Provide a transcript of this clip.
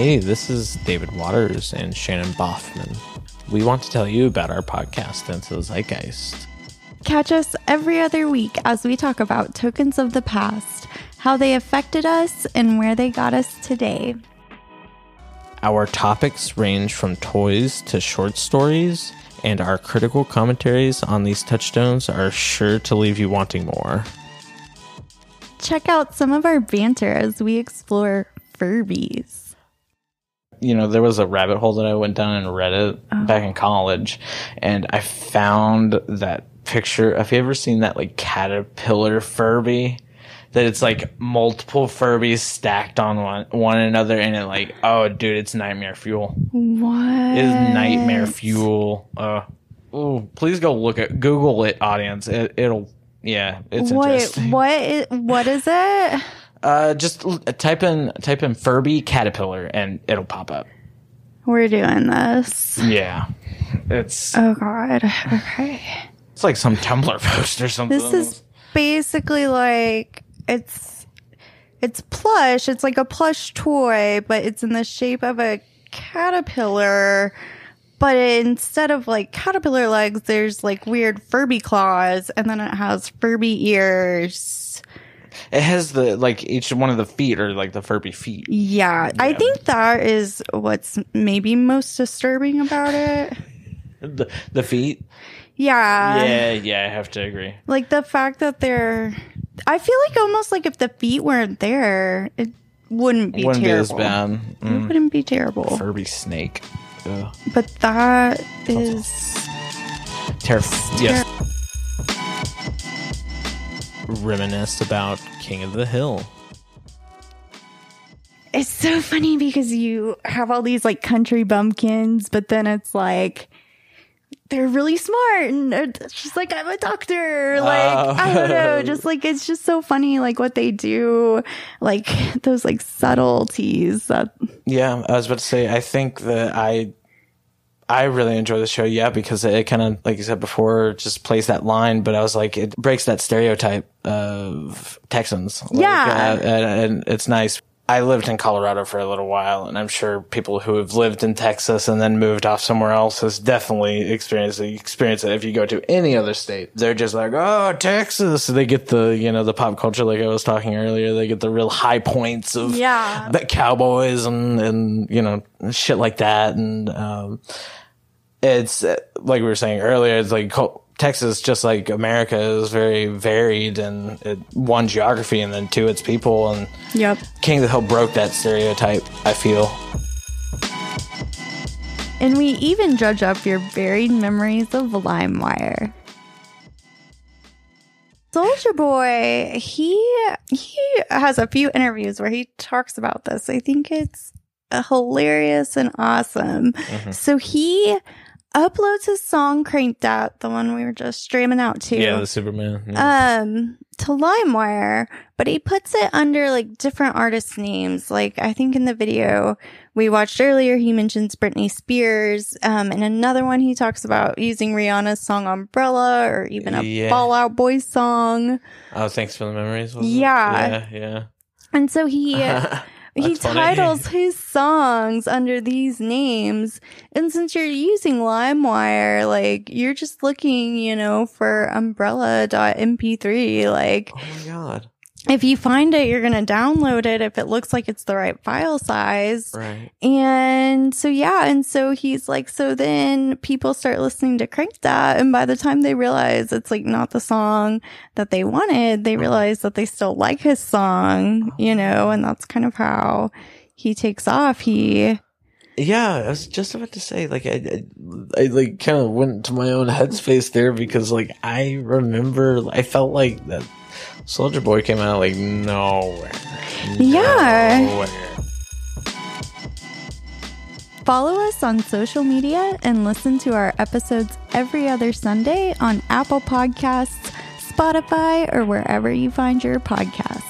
Hey, this is David Waters and Shannon Boffman. We want to tell you about our podcast, Into the Zeitgeist. Catch us every other week as we talk about tokens of the past, how they affected us, and where they got us today. Our topics range from toys to short stories, and our critical commentaries on these touchstones are sure to leave you wanting more. Check out some of our banter as we explore Furbies. You know, there was a rabbit hole that I went down and Reddit Oh. back in college, and I found that picture. Have you ever seen that like caterpillar Furby? That it's like multiple Furbies stacked on one one another, and it like, oh, dude, it's nightmare fuel. What? It is nightmare fuel. Uh, oh, please go look at Google it, audience. It, it'll, yeah, it's What? interesting. What? Is, what is it? Uh, just l- type in type in Furby caterpillar, and it'll pop up. We're doing this. Yeah, it's. Oh God. Okay. It's like some Tumblr post or something. This is basically like it's it's plush. It's like a plush toy, but it's in the shape of a caterpillar. But instead of like caterpillar legs, there's like weird Furby claws, and then it has Furby ears. It has the like each one of the feet are like the Furby feet. Yeah, I think that is what's maybe most disturbing about it. The the feet. Yeah. yeah, yeah, I have to agree. Like the fact that they're I feel like almost like if the feet weren't there, it wouldn't be Wouldn't terrible. be as bad. It Mm, wouldn't be terrible. Furby snake. Ugh. But that is Terrif- yes. Reminisce about King of the Hill. it's so funny because you have all these like country bumpkins, but then it's like they're really smart and they're like I'm a doctor. Like I don't know, oh. just like it's just so funny like what they do, like those like subtleties that Yeah, I was about to say. I think that I, I really enjoy the show. Yeah, because it kind of, like you said before, just plays that line. But I was like, it breaks that stereotype of Texans. Like, Yeah. uh, and, and it's nice. I lived in Colorado for a little while, and I'm sure people who have lived in Texas and then moved off somewhere else has definitely experienced the experience that if you go to any other state, they're just like, oh, Texas. They get the, you know, the pop culture, like I was talking earlier, they get the real high points of Yeah. the cowboys and and you know shit like that and um it's like we were saying earlier it's like texas just like america is very varied and it, one geography and then two its people and Yep. king of the hill broke that stereotype i feel And we even judge up your buried memories of LimeWire. Soulja Boy, he he has a few interviews where he talks about this. I think it's uh, hilarious and awesome. So he uploads his song "Crank That," the one we were just streaming out to yeah the superman yeah. um to LimeWire, but he puts it under like different artist names. Like I think in the video we watched earlier, he mentions Britney Spears. Um, and another one he talks about using Rihanna's song "Umbrella" or even a Yeah. Fall Out Boy song. oh thanks for the memories it? Yeah. yeah And so he he funny. titles his songs under these names. And since you're using LimeWire, like you're just looking, you know, for umbrella.mp3, like oh my god if you find it, you're going to download it if it looks like it's the right file size. right And so, yeah. And so he's like, so then people start listening to Crank That. And by the time they realize it's like not the song that they wanted, they mm-hmm. realize that they still like his song, you know, and that's kind of how he takes off. He, Yeah, I was just about to say, like, I, I, I like kind of went to my own headspace there because, like, I remember, I felt like that Soulja Boy came out of, like nowhere. Yeah. Nowhere. follow us on social media and listen to our episodes every other Sunday on Apple Podcasts, Spotify, or wherever you find your podcasts.